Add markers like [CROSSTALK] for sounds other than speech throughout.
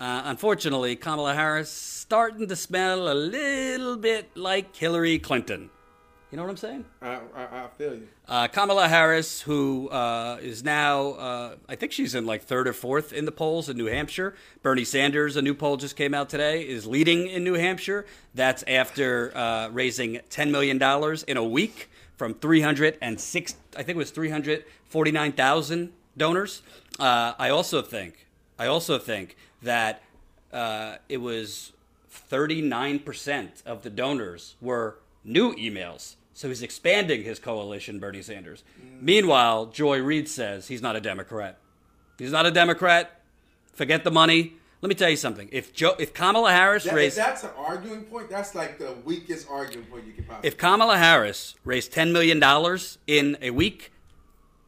Uh, unfortunately, Kamala Harris starting to smell a little bit like Hillary Clinton. You know what I'm saying? I, I, I feel you. Uh, Kamala Harris, who uh, is now, uh, I think she's in like third or fourth in the polls in New Hampshire. Bernie Sanders, a new poll just came out today, is leading in New Hampshire. That's after uh, raising $10 million in a week from 306, I think it was 349,000 donors. Uh, I also think, I also think that uh, it was 39% of the donors were new emails. So he's expanding his coalition, Bernie Sanders. Meanwhile, Joy Reid says he's not a Democrat. He's not a Democrat. Forget the money. Let me tell you something. If Joe, if Kamala Harris That, raised, that's an arguing point, that's like the weakest arguing point you can possibly. if Kamala Harris raised ten million dollars in a week,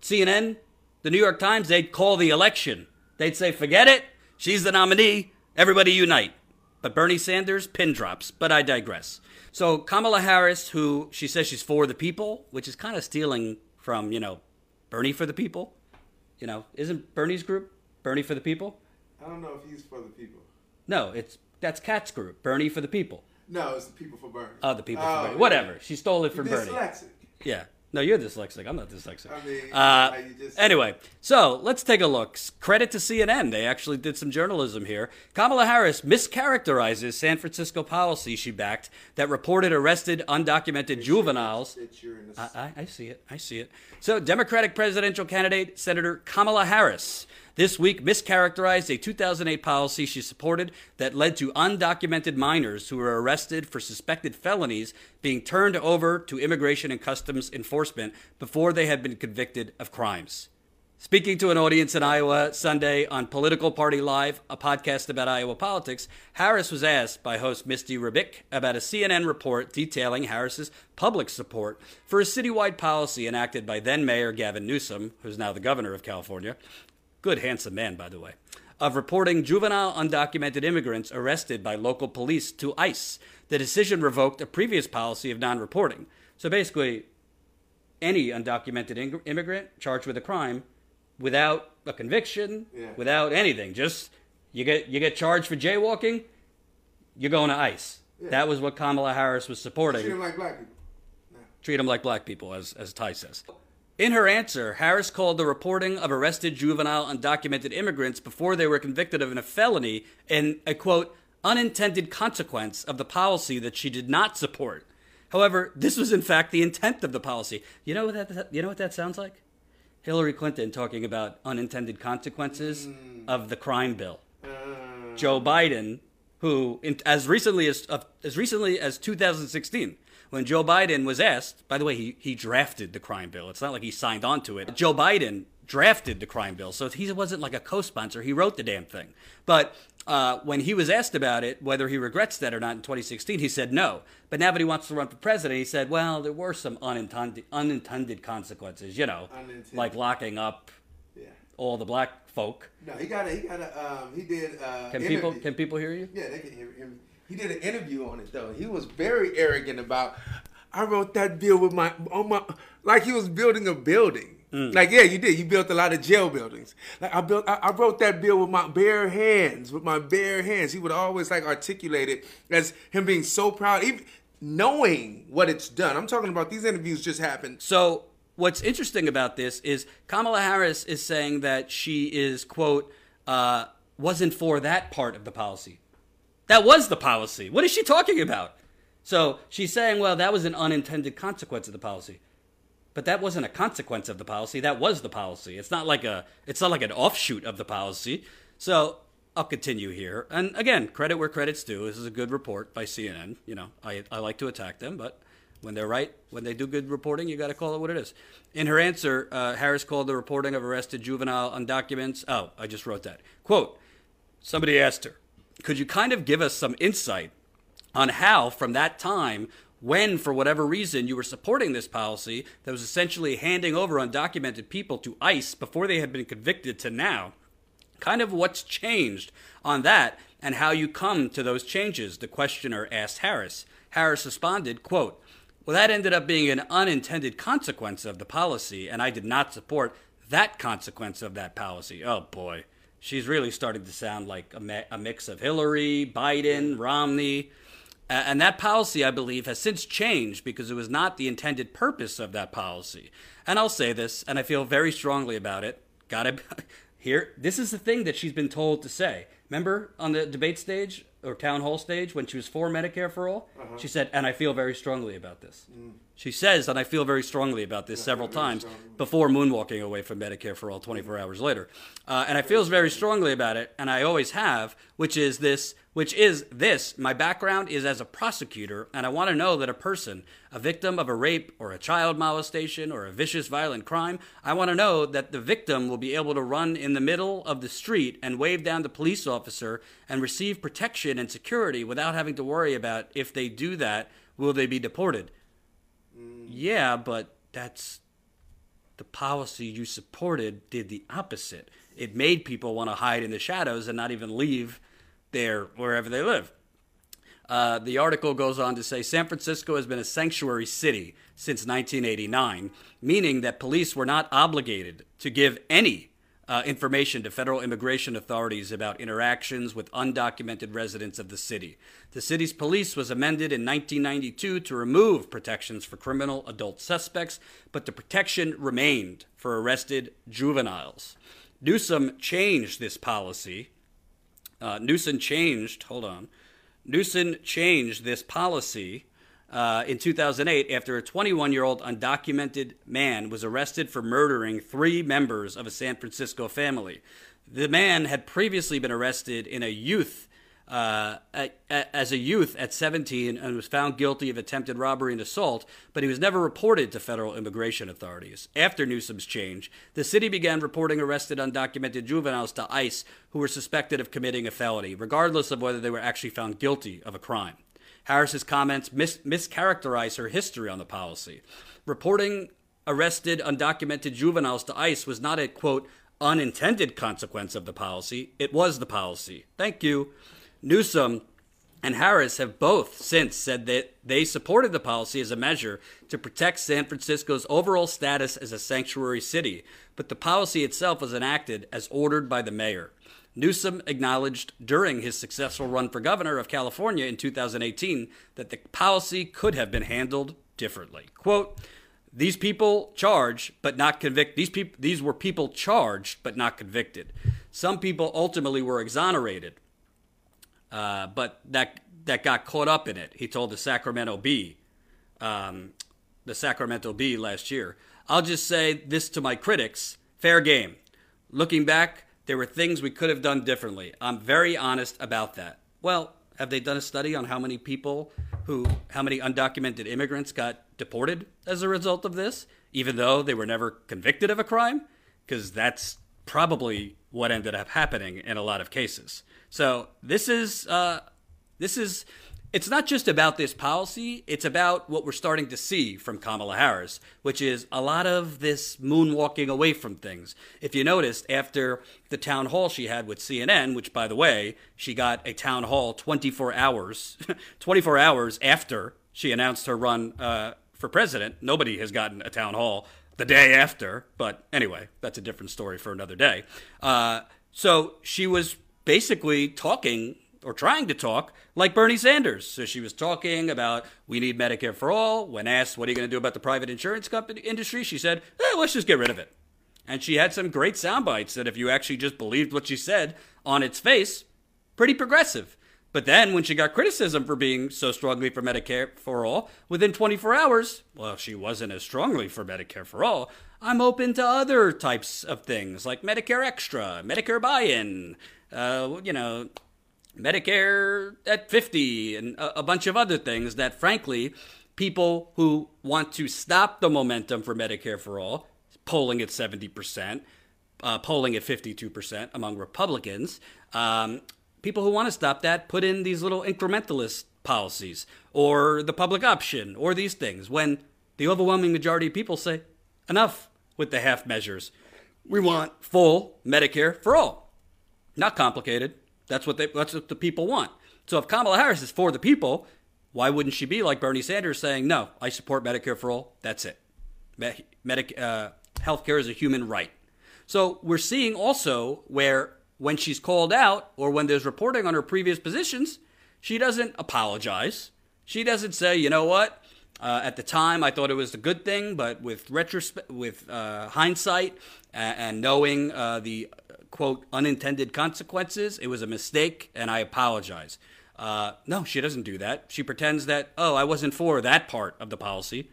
CNN, the New York Times, they'd call the election. They'd say, "Forget it. She's the nominee. Everybody unite." But Bernie Sanders pin drops. But I digress. So Kamala Harris, who she says she's for the people, which is kind of stealing from you know Bernie for the people. You know, isn't Bernie's group Bernie for the people? I don't know if he's for the people. No, it's that's Kat's group, Bernie for the people. No, it's the people for Bernie. Oh, the people Oh, for Bernie. yeah. Whatever. She stole it from Bernie. dyslexic. Yeah. No, you're dyslexic. I'm not dyslexic. I mean, uh, just- anyway, so let's take a look. Credit to CNN. They actually did some journalism here. Kamala Harris mischaracterizes San Francisco policy she backed that reported arrested undocumented juveniles. That you're in I, I see it. I see it. So, Democratic presidential candidate Senator Kamala Harris this week mischaracterized a 2008 policy she supported that led to undocumented minors who were arrested for suspected felonies being turned over to Immigration and Customs Enforcement before they had been convicted of crimes. Speaking to an audience in Iowa Sunday on Political Party Live, a podcast about Iowa politics, Harris was asked by host Misty Rebik about a CNN report detailing Harris's public support for a citywide policy enacted by then Mayor Gavin Newsom, who's now the governor of California. Good, handsome man, by the way. Of reporting juvenile undocumented immigrants arrested by local police to ICE. The decision revoked a previous policy of non reporting. So basically, any undocumented ing- immigrant charged with a crime without a conviction, Yeah. without anything, just you get you get charged for jaywalking, you're going to ICE. That was what Kamala Harris was supporting. treat them like black people. Treat them like black people, as as Ty says. In her answer, Harris called the reporting of arrested juvenile undocumented immigrants before they were convicted of a felony an a quote unintended consequence of the policy that she did not support. However, this was in fact the intent of the policy. You know what that you know what that sounds like? Hillary Clinton talking about unintended consequences of the crime bill. Joe Biden, who in, as recently as uh, as recently as 2016, when Joe Biden was asked, by the way, he he drafted the crime bill. It's not like he signed on to it. Joe Biden drafted the crime bill, so he wasn't like a co-sponsor. He wrote the damn thing. But uh, when he was asked about it, whether he regrets that or not in 2016, he said no. But now that he wants to run for president, he said, well, there were some unintended unintended consequences. You know, Unintended. like locking up Yeah. all the black folk. No, he got a. He got a. Um, he did. Uh, Can interview. people can people hear you? Yeah, they can hear him. He did an interview on it though. He was very arrogant about. I wrote that bill with my on my like he was building a building. Mm. Like yeah, you did. You built a lot of jail buildings. Like I built. I, I wrote that bill with my bare hands. With my bare hands. He would always like articulate it as him being so proud, even knowing what it's done. I'm talking about these interviews just happened. So what's interesting about this is Kamala Harris is saying that she is quote uh, wasn't for that part of the policy. That was the policy. What is she talking about? So she's saying, well, that was an unintended consequence of the policy. But that wasn't a consequence of the policy. That was the policy. It's not like a it's not like an offshoot of the policy. So I'll continue here. And again, credit where credit's due. This is a good report by CNN. You know, I, I like to attack them, but when they're right, when they do good reporting, you got to call it what it is. In her answer, uh, Harris called the reporting of arrested juvenile undocuments. Oh, I just wrote that. Quote Somebody asked her, could you kind of give us some insight on how, from that time, when for whatever reason you were supporting this policy that was essentially handing over undocumented people to ICE before they had been convicted to now, kind of what's changed on that and how you come to those changes, the questioner asked Harris. Harris responded, quote, well, that ended up being an unintended consequence of the policy, and I did not support that consequence of that policy. Oh boy. She's really starting to sound like a, mi- a mix of Hillary, Biden, Romney. And that policy, I believe, has since changed because it was not the intended purpose of that policy. And I'll say this, and I feel very strongly about it. Gotta [LAUGHS] here. This is the thing that she's been told to say. Remember on the debate stage or town hall stage when she was for Medicare for all? Uh-huh. She said, and I feel very strongly about this. Mm. She says, and I feel very strongly about this several times before moonwalking away from Medicare for all 24 hours later. Uh, and I feel very strongly about it, and I always have, which is this, which is this. My background is as a prosecutor, and I want to know that a person, a victim of a rape or a child molestation or a vicious violent crime, I want to know that the victim will be able to run in the middle of the street and wave down the police officer and receive protection and security without having to worry about if they do that, will they be deported. Yeah, but that's the policy you supported did the opposite. It made people want to hide in the shadows and not even leave there wherever they live. Uh, the article goes on to say San Francisco has been a sanctuary city since 1989, meaning that police were not obligated to give any uh, information to federal immigration authorities about interactions with undocumented residents of the city. The city's police was amended in 1992 to remove protections for criminal adult suspects, but the protection remained for arrested juveniles. Newsom changed this policy. Uh, Newsom changed, hold on. Newsom changed this policy uh, in 2008 after a 21 year old undocumented man was arrested for murdering three members of a San Francisco family. The man had previously been arrested in a youth. Uh, as a youth at 17 and was found guilty of attempted robbery and assault, but he was never reported to federal immigration authorities. After Newsom's change, the city began reporting arrested undocumented juveniles to ICE who were suspected of committing a felony, regardless of whether they were actually found guilty of a crime. Harris's comments mis- mischaracterize her history on the policy. Reporting arrested undocumented juveniles to ICE was not a quote unintended consequence of the policy, it was the policy. Thank you. Newsom and Harris have both since said that they supported the policy as a measure to protect San Francisco's overall status as a sanctuary city, but the policy itself was enacted as ordered by the mayor. Newsom acknowledged during his successful run for governor of California in 2018 that the policy could have been handled differently. Quote, these people charged but not convicted. These people, these were people charged but not convicted. Some people ultimately were exonerated, uh, but that that got caught up in it. He told the Sacramento Bee, um, the Sacramento Bee last year. I'll just say this to my critics: fair game. Looking back, there were things we could have done differently. I'm very honest about that. Well, have they done a study on how many people who, how many undocumented immigrants got deported as a result of this, even though they were never convicted of a crime? Because that's probably what ended up happening in a lot of cases. So this is, uh, this is, it's not just about this policy, it's about what we're starting to see from Kamala Harris, which is a lot of this moonwalking away from things. If you noticed, after the town hall she had with CNN, which by the way, she got a town hall 24 hours, [LAUGHS] 24 hours after she announced her run uh, for president. Nobody has gotten a town hall the day after, but anyway, that's a different story for another day. Uh, so she was basically talking or trying to talk like Bernie Sanders. So she was talking about we need Medicare for all. When asked, what are you going to do about the private insurance company industry? She said, eh, let's just get rid of it. And she had some great sound bites that if you actually just believed what she said on its face, pretty progressive. But then when she got criticism for being so strongly for Medicare for all, within 24 hours, well, she wasn't as strongly for Medicare for all. I'm open to other types of things like Medicare Extra, Medicare buy in, uh, you know, Medicare at 50, and a, a bunch of other things that, frankly, people who want to stop the momentum for Medicare for all, polling at 70%, uh, polling at 52% among Republicans, um, people who want to stop that put in these little incrementalist policies or the public option or these things when the overwhelming majority of people say, enough with the half measures. We want full Medicare for all. Not complicated. That's what they, that's what the people want. So if Kamala Harris is for the people, why wouldn't she be like Bernie Sanders saying, no, I support Medicare for all. That's it. Medic, uh, healthcare is a human right. So we're seeing also where when she's called out or when there's reporting on her previous positions, she doesn't apologize. She doesn't say, you know what, uh, at the time I thought it was a good thing, but with retrospect, with uh, hindsight and, and knowing uh, the quote unintended consequences, it was a mistake, and I apologize. Uh, no, she doesn't do that. She pretends that oh, I wasn't for that part of the policy.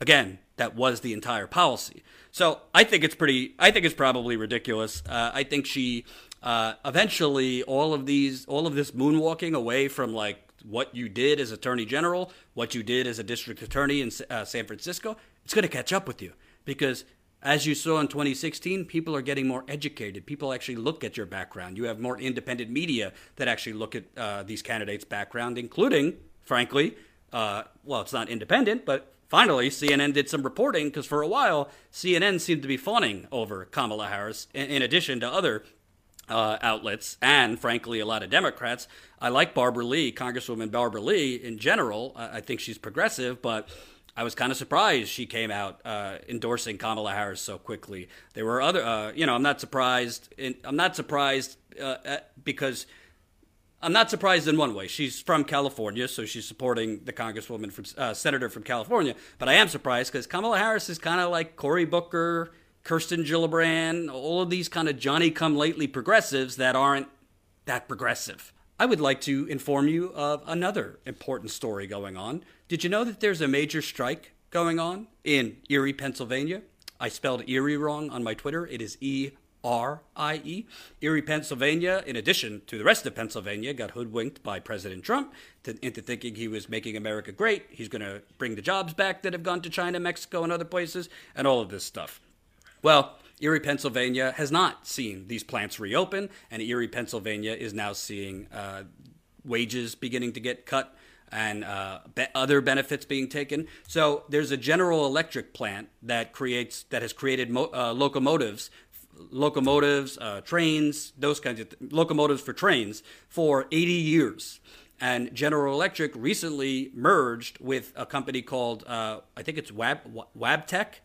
Again, that was the entire policy. So I think it's pretty. I think it's probably ridiculous. Uh, I think she uh, eventually all of these, all of this moonwalking away from like what you did as attorney general, what you did as a district attorney in uh, San Francisco, it's going to catch up with you because as you saw in 2016, people are getting more educated. People actually look at your background. You have more independent media that actually look at uh, these candidates' background, including, frankly, uh, well, it's not independent, but finally, CNN did some reporting because for a while, CNN seemed to be fawning over Kamala Harris, in, in addition to other uh, outlets and, frankly, a lot of Democrats. I like Barbara Lee, Congresswoman Barbara Lee in general. I think she's progressive, but I was kind of surprised she came out uh, endorsing Kamala Harris so quickly. There were other, uh, you know, I'm not surprised. In, I'm not surprised uh, because I'm not surprised in one way. She's from California, so she's supporting the congresswoman from uh, senator from California. But I am surprised because Kamala Harris is kind of like Cory Booker, Kirsten Gillibrand, all of these kind of Johnny come lately progressives that aren't that progressive. I would like to inform you of another important story going on. Did you know that there's a major strike going on in Erie, Pennsylvania? I spelled Erie wrong on my Twitter. It is E R I E. Erie, Pennsylvania, in addition to the rest of Pennsylvania, got hoodwinked by President Trump to, into thinking he was making America great. He's going to bring the jobs back that have gone to China, Mexico, and other places, and all of this stuff. Well, Erie, Pennsylvania has not seen these plants reopen, and Erie, Pennsylvania is now seeing uh, wages beginning to get cut and uh, be- other benefits being taken. So there's a General Electric plant that creates that has created mo- uh, locomotives, locomotives, uh, trains, those kinds of th- locomotives for trains for 80 years. And General Electric recently merged with a company called uh, I think it's Wab Wabtec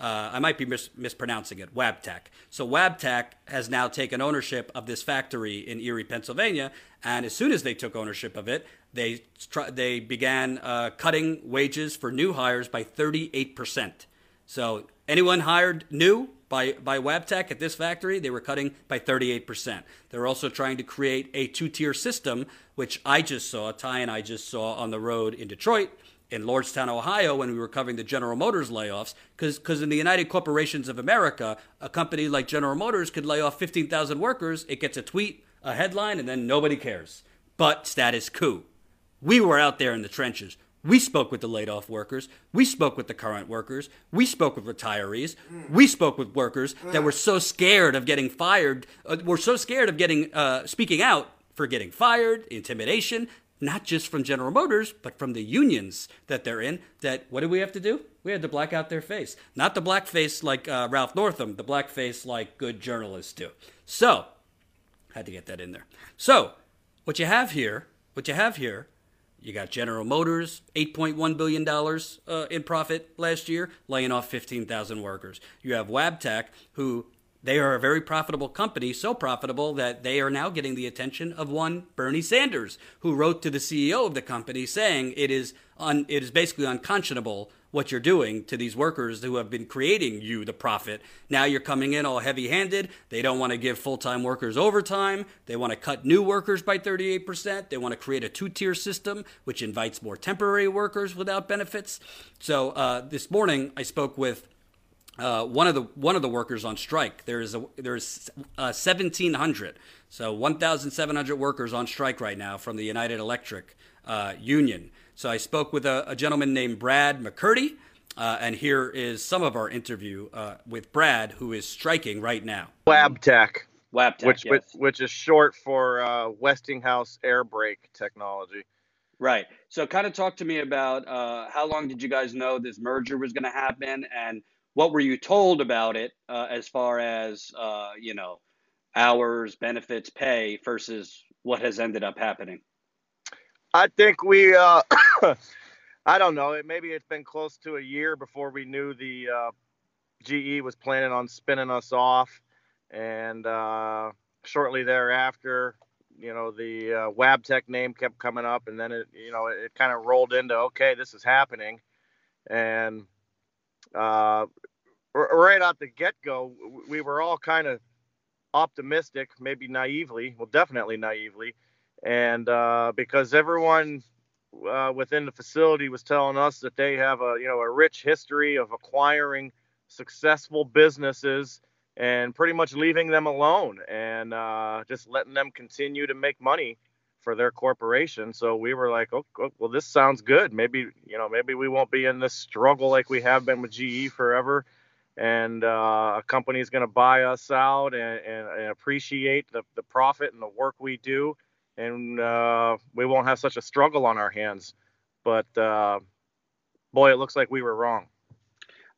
uh, I might be mis- mispronouncing it, Wabtec. So Wabtec has now taken ownership of this factory in Erie, Pennsylvania, and as soon as they took ownership of it, they tr- they began uh, cutting wages for new hires by 38 percent. So anyone hired new by by Wabtec at this factory, they were cutting by 38 percent. They're also trying to create a two-tier system, which I just saw, Ty and I just saw on the road in Detroit in Lordstown, Ohio, when we were covering the General Motors layoffs, because in the United Corporations of America, a company like General Motors could lay off 15,000 workers. It gets a tweet, a headline, and then nobody cares. But status quo. We were out there in the trenches. We spoke with the laid off workers. We spoke with the current workers. We spoke with retirees. We spoke with workers that were so scared of getting fired, uh, were so scared of getting uh, speaking out for getting fired, intimidation, not just from General Motors, but from the unions that they're in. That what did we have to do? We had to black out their face. Not the black face like uh, Ralph Northam, the black face like good journalists do. So, had to get that in there. So, what you have here, what you have here, you got General Motors, $8.1 billion uh, in profit last year, laying off 15,000 workers. You have Wabtec, who they are a very profitable company, so profitable that they are now getting the attention of one Bernie Sanders, who wrote to the CEO of the company saying it is un, it is basically unconscionable what you're doing to these workers who have been creating you the profit. Now you're coming in all heavy-handed. They don't want to give full-time workers overtime. They want to cut new workers by 38%. They want to create a two-tier system which invites more temporary workers without benefits. So uh, this morning I spoke with uh, one of the one of the workers on strike. There is a there's uh, 1,700, so 1,700 workers on strike right now from the United Electric uh, union. So I spoke with a, a gentleman named Brad McCurdy, uh, and here is some of our interview uh, with Brad, who is striking right now. Wabtec. Wabtec, which yes. which, which is short for uh, Westinghouse air brake technology. Right. So, kind of talk to me about how long did you guys know this merger was going to happen, and what were you told about it uh, as far as uh, you know hours benefits pay versus what has ended up happening? I think we uh, [COUGHS] i don't know. It maybe it's been close to a year before we knew the uh, ge was planning on spinning us off. And uh, shortly thereafter, you know, the uh, Wabtec name kept coming up, and then it, you know, it, it kind of rolled into okay, this is happening, and uh, right out the get go, we were all kind of optimistic, maybe naively, well, definitely naively, and uh, because everyone uh, within the facility was telling us that they have a you know a rich history of acquiring successful businesses and pretty much leaving them alone and uh, just letting them continue to make money for their corporation. So we were like, oh, oh, well, this sounds good. Maybe you know, maybe we won't be in this struggle like we have been with GE forever, and uh, a company is going to buy us out and, and, and, appreciate the, the profit and the work we do, and uh, we won't have such a struggle on our hands. But uh, boy, it looks like we were wrong.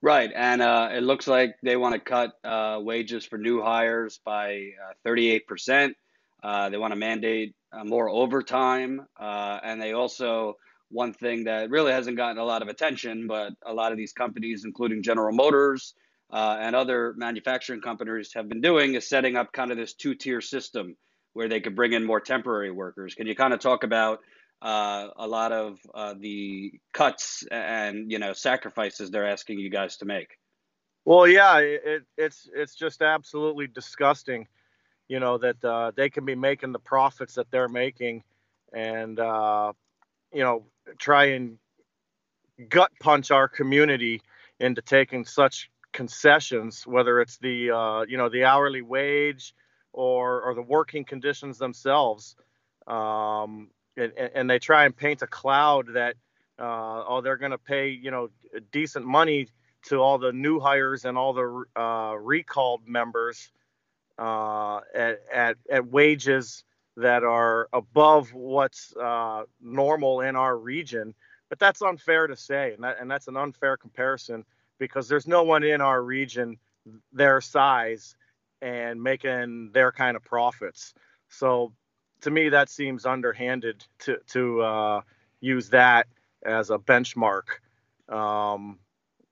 Right, and uh, it looks like they want to cut uh, wages for new hires by uh, thirty-eight percent. Uh, they want to mandate uh, more overtime, uh, and they also one thing that really hasn't gotten a lot of attention, but a lot of these companies, including General Motors and other manufacturing companies, have been doing is setting up kind of this two-tier system where they could bring in more temporary workers. Can you kind of talk about uh, a lot of uh, the cuts and you know sacrifices they're asking you guys to make. Well, yeah, it, it's it's just absolutely disgusting, you know, that uh, they can be making the profits that they're making, and uh, you know, try and gut punch our community into taking such concessions, whether it's the uh, you know the hourly wage or or the working conditions themselves. Um, and, and they try and paint a cloud that uh, oh they're going to pay you know decent money to all the new hires and all the uh, recalled members uh, at, at, at wages that are above what's uh, normal in our region. But that's unfair to say, and, that, and that's an unfair comparison because there's no one in our region their size and making their kind of profits. So to me that seems underhanded to to uh, use that as a benchmark. Um,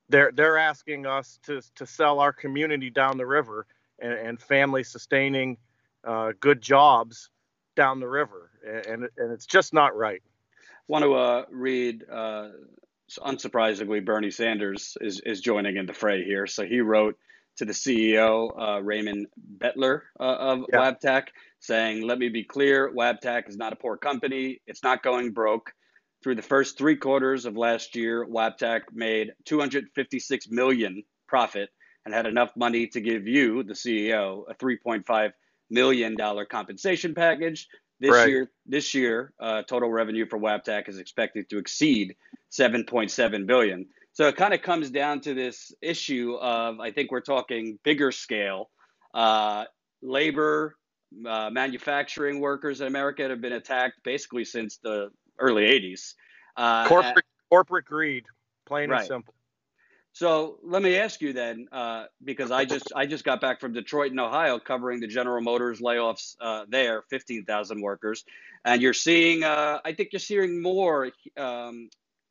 they're they're asking us to to sell our community down the river and, and family sustaining uh, good jobs down the river, and and it's just not right. I Want to uh, read? Uh, unsurprisingly, Bernie Sanders is is joining in the fray here. So he wrote to the CEO uh, Raymond Betler uh, of yeah. Wabtec saying, Let me be clear Wabtec is not a poor company. It's not going broke. Through the first three quarters of last year, Wabtec made 256 million profit and had enough money to give you, the CEO, a 3.5 million dollar compensation package. This right. year, this year, uh, total revenue for Wabtec is expected to exceed 7.7 billion. So it kind of comes down to this issue of I think we're talking bigger scale, uh, labor, uh, manufacturing workers in America have been attacked basically since the early 80s. Uh, corporate, corporate greed, plain right. and simple. So let me ask you then, uh, because I just I just got back from Detroit and Ohio covering the General Motors layoffs uh, there, fifteen thousand workers, and you're seeing uh, I think you're seeing more um,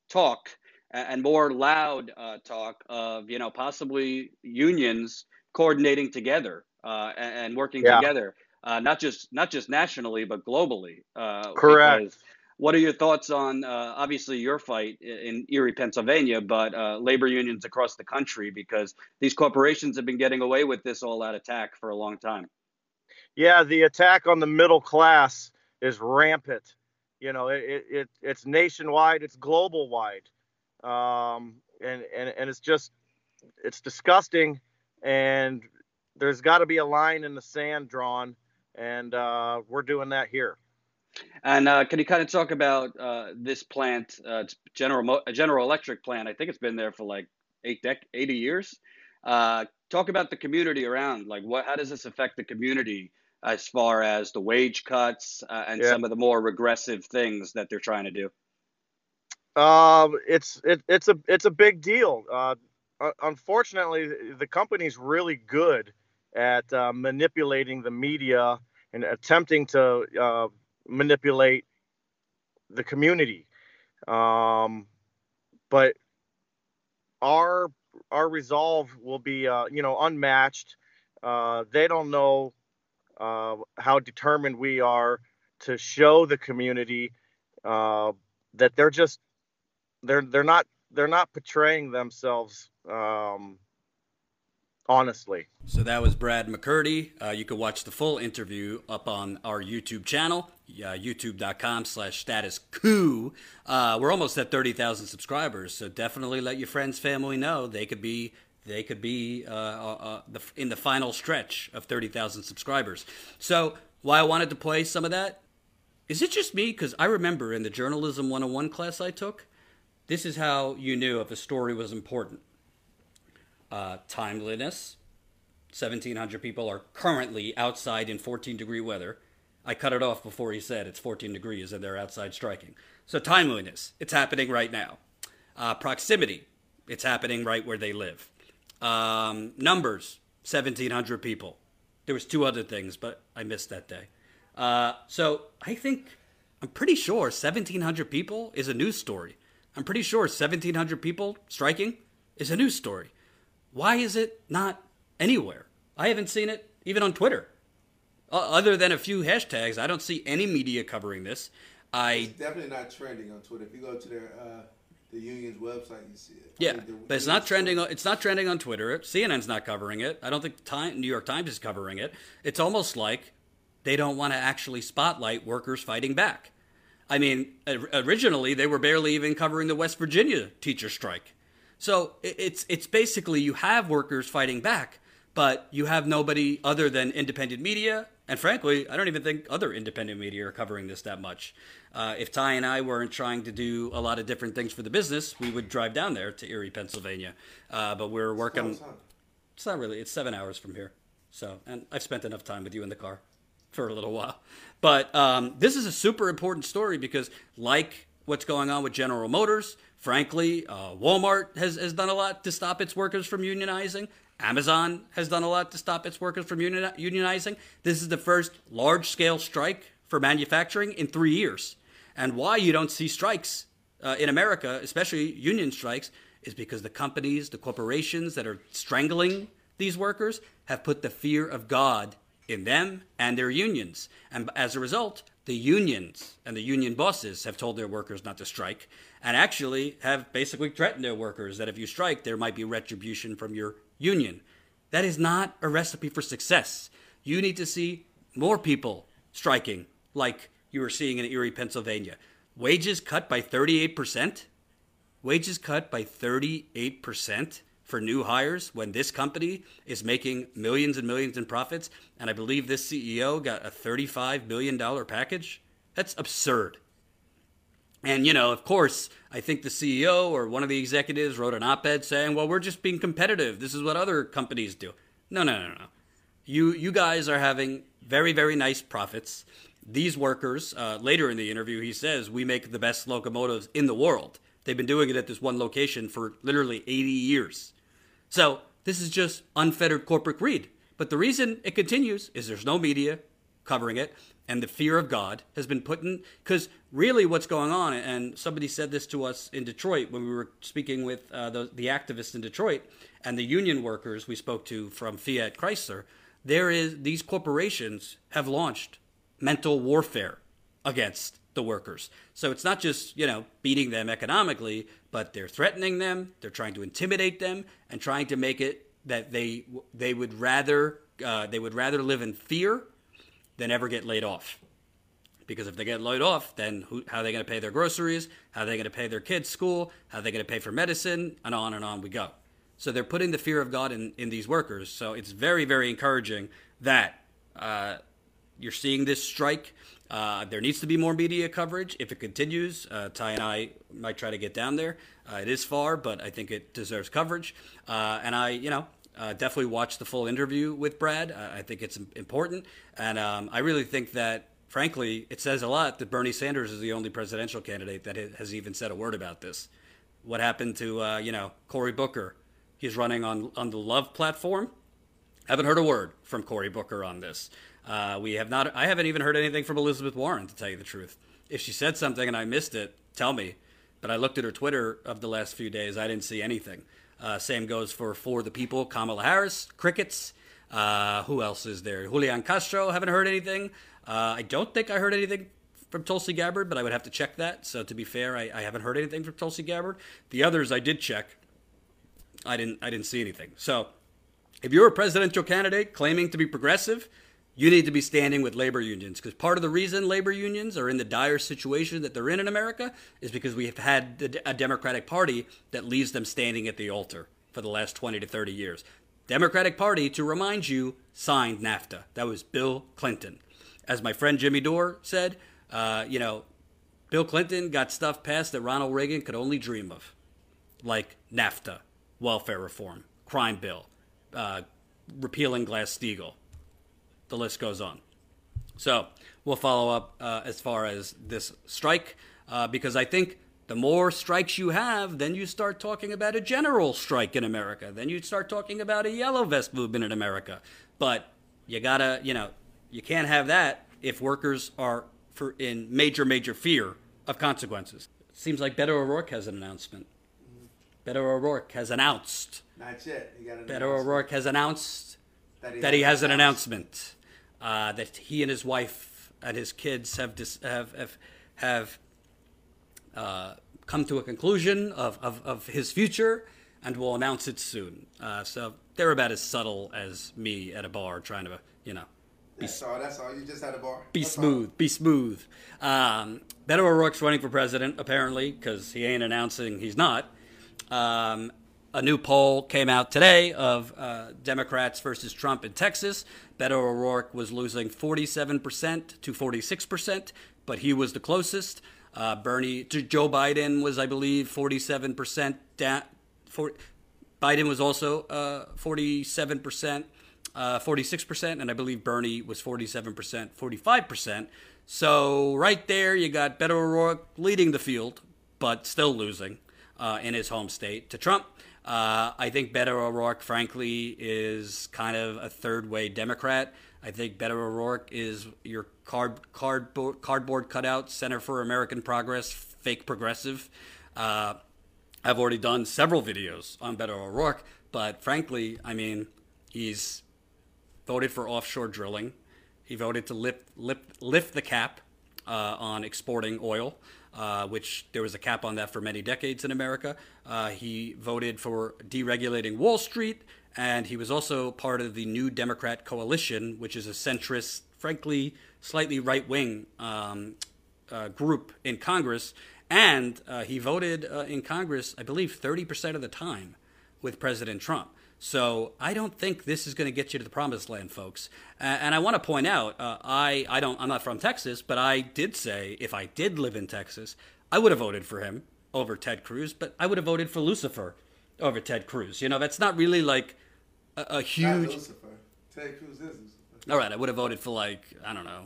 talk and more loud uh, talk of you know possibly unions coordinating together uh, and, working yeah. together uh, not just not just nationally but globally. Uh, Correct. What are your thoughts on uh, obviously your fight in Erie, Pennsylvania, but uh, labor unions across the country because these corporations have been getting away with this all-out attack for a long time. Yeah, the attack on the middle class is rampant. You know, it, it it's nationwide, it's global wide, um, and and and it's just it's disgusting, and there's got to be a line in the sand drawn and uh, we're doing that here. And uh, can you kind of talk about uh, this plant, uh, General Mo- General Electric plant? I think it's been there for like eight dec- 80 years. Uh, talk about the community around. Like, what? How does this affect the community as far as the wage cuts uh, and yeah. some of the more regressive things that they're trying to do? Um, it's it, it's a it's a big deal. Uh, unfortunately, the company's really good at uh, manipulating the media and attempting to uh, manipulate the community. Um, but our our resolve will be uh, you know unmatched. Uh, they don't know uh, how determined we are to show the community uh, that they're just they're they're not they're not portraying themselves um, honestly. So that was Brad McCurdy. Uh, you can watch the full interview up on our YouTube channel, uh, youtube.com slash status coup. Uh, we're almost at 30,000 subscribers, so definitely let your friends, family know they could be they could be uh, uh, uh, the, in the final stretch of 30,000 subscribers. So why I wanted to play some of that, is it just me? Because I remember in the Journalism 101 class I took, this is how you knew if a story was important. Uh, timeliness. 1,700 people are currently outside in 14 degree weather. I cut it off before he said it's 14 degrees and they're outside striking. So, timeliness, it's happening right now. Uh, proximity, it's happening right where they live. Um, numbers, 1,700 people. There was two other things, but I missed that day. Uh, so, I think, I'm pretty sure 1,700 people is a news story. I'm pretty sure 1,700 people striking is a news story. Why is it not anywhere? I haven't seen it even on Twitter. Uh, other than a few hashtags, I don't see any media covering this. I it's definitely not trending on Twitter. If you go to their uh, the union's website, you see it. Yeah, I mean, but it's not trending. On, It's not trending on Twitter. CNN's not covering it. I don't think Time, New York Times is covering it. It's almost like they don't want to actually spotlight workers fighting back. I mean, originally they were barely even covering the West Virginia teacher strike. So it's it's basically you have workers fighting back, but you have nobody other than independent media. And frankly, I don't even think other independent media are covering this that much. Uh, if Ty and I weren't trying to do a lot of different things for the business, we would drive down there to Erie, Pennsylvania. Uh, but we're working. It's not really. It's seven hours from here. So, and I've spent enough time with you in the car for a little while. But um, this is a super important story because, like what's going on with General Motors, Frankly, uh, Walmart has, has done a lot to stop its workers from unionizing. Amazon has done a lot to stop its workers from union, unionizing. This is the first large scale strike for manufacturing in three years. And why you don't see strikes uh, in America, especially union strikes, is because the companies, the corporations that are strangling these workers have put the fear of God in them and their unions. And as a result, the unions and the union bosses have told their workers not to strike and actually have basically threatened their workers that if you strike, there might be retribution from your union. That is not a recipe for success. You need to see more people striking, like you were seeing in Erie, Pennsylvania. Wages cut by 38%. Wages cut by 38% for new hires when this company is making millions and millions in profits. And I believe this CEO got a $35 million package. That's absurd. And, you know, of course, I think the CEO or one of the executives wrote an op ed saying, well, we're just being competitive. This is what other companies do. No, no, no, no. You, you guys are having very, very nice profits. These workers, uh, later in the interview, he says, we make the best locomotives in the world. They've been doing it at this one location for literally 80 years. So this is just unfettered corporate greed. But the reason it continues is there's no media covering it, and the fear of God has been put in. Because really, what's going on, and somebody said this to us in Detroit when we were speaking with uh, the, the activists in Detroit and the union workers we spoke to from Fiat Chrysler. There is these corporations have launched mental warfare against the workers. So it's not just, you know, beating them economically, but they're threatening them, they're trying to intimidate them and trying to make it that they they would rather uh, they would rather live in fear than ever get laid off. Because if they get laid off, then who, how are they going to pay their groceries? How are they going to pay their kids' school? How are they going to pay for medicine? And on and on we go. So they're putting the fear of God in, in these workers. So it's very, very encouraging that uh, you're seeing this strike. Uh, there needs to be more media coverage. If it continues, uh, Ty and I might try to get down there. Uh, it is far, but I think it deserves coverage. Uh, and I, you know, uh, definitely watch the full interview with Brad. I think it's important. And um, I really think that, frankly, it says a lot that Bernie Sanders is the only presidential candidate that has even said a word about this. What happened to, uh, you know, Cory Booker? He's running on, on the Love platform. Haven't heard a word from Cory Booker on this. Uh, we have not. I haven't even heard anything from Elizabeth Warren, to tell you the truth. If she said something and I missed it, tell me. But I looked at her Twitter of the last few days. I didn't see anything. Uh, same goes for for the people. Kamala Harris, crickets. Uh, who else is there? Julian Castro. Haven't heard anything. Uh, I don't think I heard anything from Tulsi Gabbard, but I would have to check that. So to be fair, I, I haven't heard anything from Tulsi Gabbard. The others I did check. I didn't. I didn't see anything. So if you're a presidential candidate claiming to be progressive, you need to be standing with labor unions because part of the reason labor unions are in the dire situation that they're in in America is because we have had a Democratic Party that leaves them standing at the altar for the last 20 to 30 years. Democratic Party, to remind you, signed NAFTA. That was Bill Clinton. As my friend Jimmy Dore said, uh, you know, Bill Clinton got stuff passed that Ronald Reagan could only dream of, like NAFTA, welfare reform, crime bill, uh, repealing Glass Steagall. The list goes on. So we'll follow up uh, as far as this strike uh, because I think the more strikes you have, then you start talking about a general strike in America. Then you start talking about a yellow vest movement in America. But you gotta, you know, you can't have that if workers are for in major, major fear of consequences. Seems like Beto O'Rourke has an announcement. Beto O'Rourke has announced. He got Beto O'Rourke has announced that he, that he has an announcement uh, that he and his wife and his kids have dis- have have, have uh, come to a conclusion of, of, of, his future and will announce it soon. Uh, so they're about as subtle as me at a bar trying to, you know. Be, that's all. That's all. You just had a bar. Be that's smooth. All. Be smooth. Um, Beto O'Rourke's running for president, apparently, because he ain't announcing he's not. Um, a new poll came out today of uh, Democrats versus Trump in Texas. Beto O'Rourke was losing 47% to 46%, but he was the closest. Uh, Bernie, to Joe Biden was, I believe, 47% down. For, Biden was also uh, 47%, uh, 46%, and I believe Bernie was 47%, 45%. So right there, you got Beto O'Rourke leading the field, but still losing uh, in his home state to Trump. Uh, I think Beto O'Rourke, frankly, is kind of a third way Democrat. I think Beto O'Rourke is your card, cardboard, cardboard cutout, Center for American Progress, fake progressive. Uh, I've already done several videos on Beto O'Rourke, but frankly, I mean, he's voted for offshore drilling. He voted to lift, lift, lift the cap uh, on exporting oil. Uh, which there was a cap on that for many decades in America. Uh, he voted for deregulating Wall Street, and he was also part of the New Democrat Coalition, which is a centrist, frankly, slightly right wing um, uh, group in Congress. And uh, he voted uh, in Congress, I believe, 30% of the time with President Trump. So I don't think this is going to get you to the promised land, folks. and I want to point out, uh, I I don't I'm not from Texas, but I did say if I did live in Texas, I would have voted for him over Ted Cruz, but I would have voted for Lucifer over Ted Cruz. You know, that's not really like a, a huge. Ted Cruz is Lucifer. All right, I would have voted for like I don't know.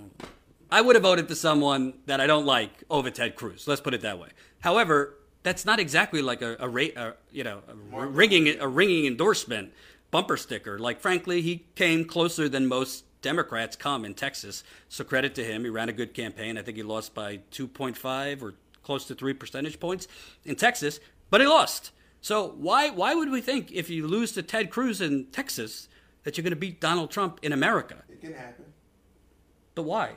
I would have voted for someone that I don't like over Ted Cruz. Let's put it that way. However, that's not exactly like a, a, a you know a ringing a ringing endorsement bumper sticker. Like frankly, he came closer than most Democrats come in Texas. So credit to him. He ran a good campaign. I think he lost by 2.5 or close to 3 percentage points in Texas, but he lost. So why why would we think if you lose to Ted Cruz in Texas that you're going to beat Donald Trump in America? It can happen. But why?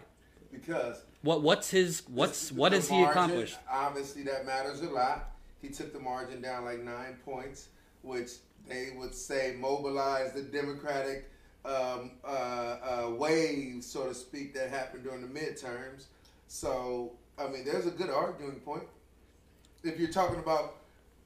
Because what what's his what's what has he accomplished? Obviously, that matters a lot. He took the margin down like nine points, which they would say mobilized the Democratic um, uh, uh, wave, so to speak, that happened during the midterms. So, I mean, there's a good arguing point. If you're talking about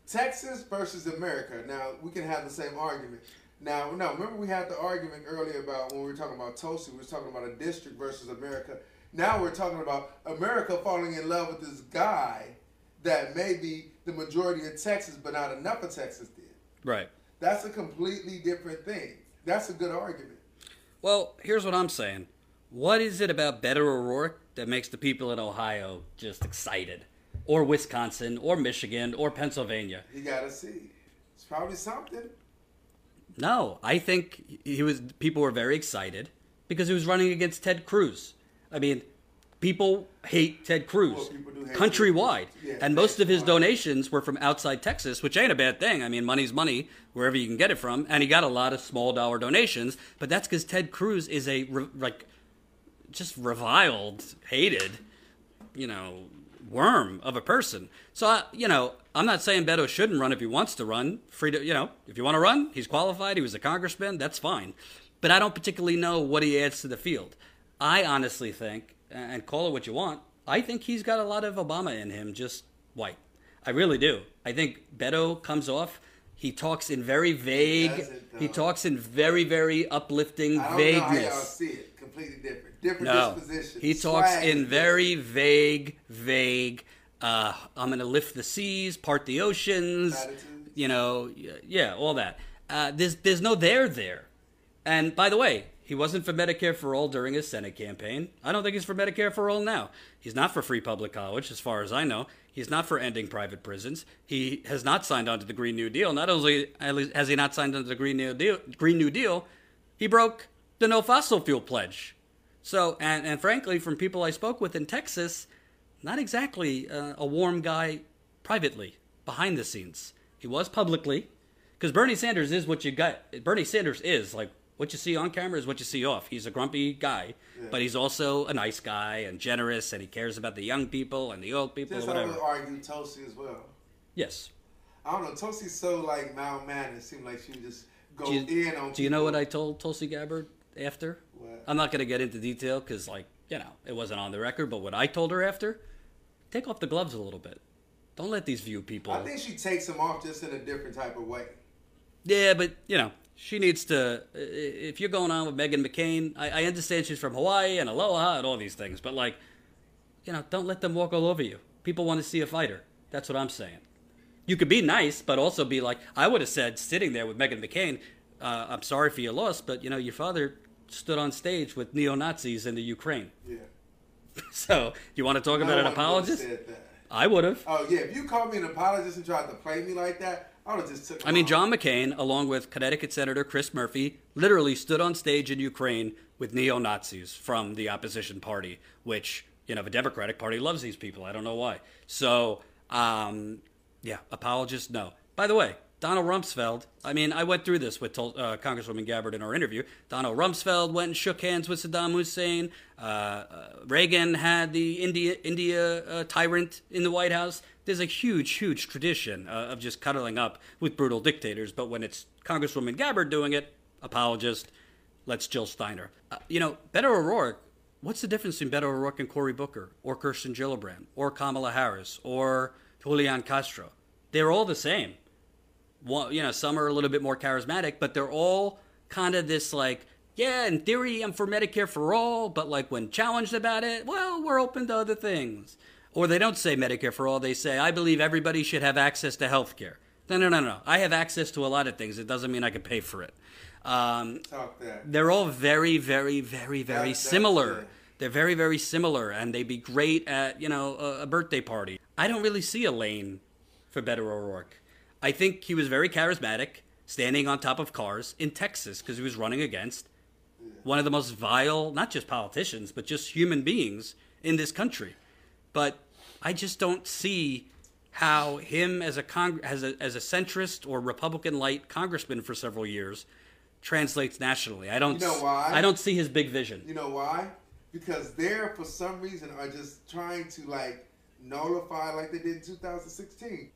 Texas versus America, now we can have the same argument. Now, no, remember we had the argument earlier about when we were talking about Tulsi, we were talking about a district versus America. Now we're talking about America falling in love with this guy that maybe the majority of Texas, but not enough of Texas did. Right. That's a completely different thing. That's a good argument. Well, here's what I'm saying. What is it about Beto O'Rourke that makes the people in Ohio just excited? Or Wisconsin, or Michigan, or Pennsylvania? You gotta see. It's probably something. No, I think he was. People were very excited because he was running against Ted Cruz. I mean, people hate Ted Cruz. Well, do countrywide. Yeah, and most of his donations were from outside Texas, which ain't a bad thing. I mean, money's money wherever you can get it from. And he got a lot of small dollar donations, but that's because Ted Cruz is a, like, just reviled, hated, you know, worm of a person. So, I, you know, I'm not saying Beto shouldn't run if he wants to run. Free to, you know, if you want to run, he's qualified. He was a congressman. That's fine. But I don't particularly know what he adds to the field. I honestly think, and call it what you want, I think he's got a lot of Obama in him, just white. I really do. I think Beto comes off. He talks in very vague. He, he talks in very, very uplifting I don't vagueness. Know how y'all see it. Completely different. Different no, disposition. He talks in very vague, vague. Uh, I'm going to lift the seas, part the oceans. Attitudes. You know, yeah, all that. Uh, there's there's no there there. And by the way, he wasn't for Medicare for all during his Senate campaign. I don't think he's for Medicare for all now. He's not for free public college, as far as I know. He's not for ending private prisons. He has not signed on to the Green New Deal. Not only has he not signed on to the Green New Deal, Green New Deal, he broke the no fossil fuel pledge. So, and, and frankly, from people I spoke with in Texas, not exactly uh, a warm guy privately, behind the scenes. He was publicly, because Bernie Sanders is what you got. Bernie Sanders is like what you see on camera is what you see off. He's a grumpy guy, yeah. but he's also a nice guy and generous, and he cares about the young people and the old people. Just whatever. I would argue Tulsi as well. Yes. I don't know. Tulsi's so like mild mannered. It seemed like she would just go do you, in on. Do people. you know what I told Tulsi Gabbard after? What? I'm not going to get into detail because, like, you know, it wasn't on the record. But what I told her after, take off the gloves a little bit. Don't let these view people. I think she takes them off just in a different type of way. Yeah, but you know, she needs to. If you're going on with Meghan McCain, I, I understand she's from Hawaii and Aloha and all these things, but like, you know, don't let them walk all over you. People want to see a fighter. That's what I'm saying. You could be nice, but also be like, I would have said, sitting there with Meghan McCain, uh, I'm sorry for your loss, but you know, your father stood on stage with neo Nazis in the Ukraine. Yeah. [LAUGHS] so, you want to talk no about an apologist? I would have. Oh yeah, if you called me an apologist and tried to play me like that, I would have just took. I mean, John McCain, along with Connecticut Senator Chris Murphy, literally stood on stage in Ukraine with neo Nazis from the opposition party, which you know the Democratic Party loves these people. I don't know why. So, um, yeah, apologists, no. By the way, Donald Rumsfeld. I mean, I went through this with uh, Congresswoman Gabbard in our interview. Donald Rumsfeld went and shook hands with Saddam Hussein. Uh, uh, Reagan had the India India uh, tyrant in the White House. There's a huge, huge tradition uh, of just cuddling up with brutal dictators. But when it's Congresswoman Gabbard doing it, apologist. Let's Jill Steiner. Uh, you know, Beto O'Rourke. What's the difference between Beto O'Rourke and Cory Booker, or Kirsten Gillibrand, or Kamala Harris, or Julian Castro? They're all the same Well, you know, some are a little bit more charismatic, but they're all kind of this like, yeah, in theory, I'm for Medicare for all, but like when challenged about it, well, we're open to other things. Or they don't say Medicare for all, they say, I believe everybody should have access to health care. No, no, no, no. I have access to a lot of things. It doesn't mean I can pay for it. Um, they're all very, very, very, very similar. They're very, very similar, and they'd be great at, you know, a, a birthday party. I don't really see a lane for Beto O'Rourke. I think he was very charismatic, standing on top of cars in Texas because he was running against one of the most vile, not just politicians, but just human beings in this country. But I just don't see how him as a Cong- as a as a centrist or Republican light congressman for several years translates nationally. I don't. You know why? I don't see his big vision. You know why? Because they're for some reason are just trying to like nullify like they did in 2016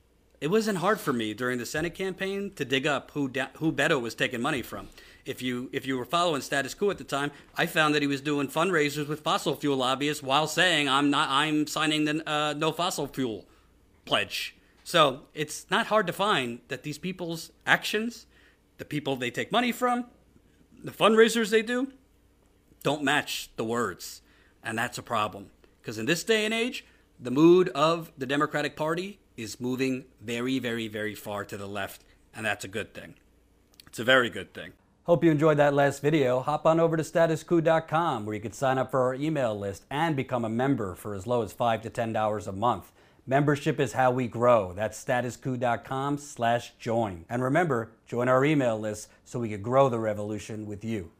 it wasn't hard for me during the Senate campaign to dig up who who Beto was taking money from. If you if you were following Status Coup at the time, I found that he was doing fundraisers with fossil fuel lobbyists while saying I'm not I'm signing the uh, no fossil fuel pledge. So it's not hard to find that these people's actions, the people they take money from, the fundraisers they do, don't match the words, and that's a problem. Because in this day and age, the mood of the Democratic Party is moving very, very, very far to the left, and that's a good thing. It's a very good thing. Hope you enjoyed that last video. Hop on over to statuscoup.com where you can sign up for our email list and become a member for as low as 5 to $10 a month. Membership is how we grow. That's statuscoup.com slash join. And remember, join our email list so we can grow the revolution with you.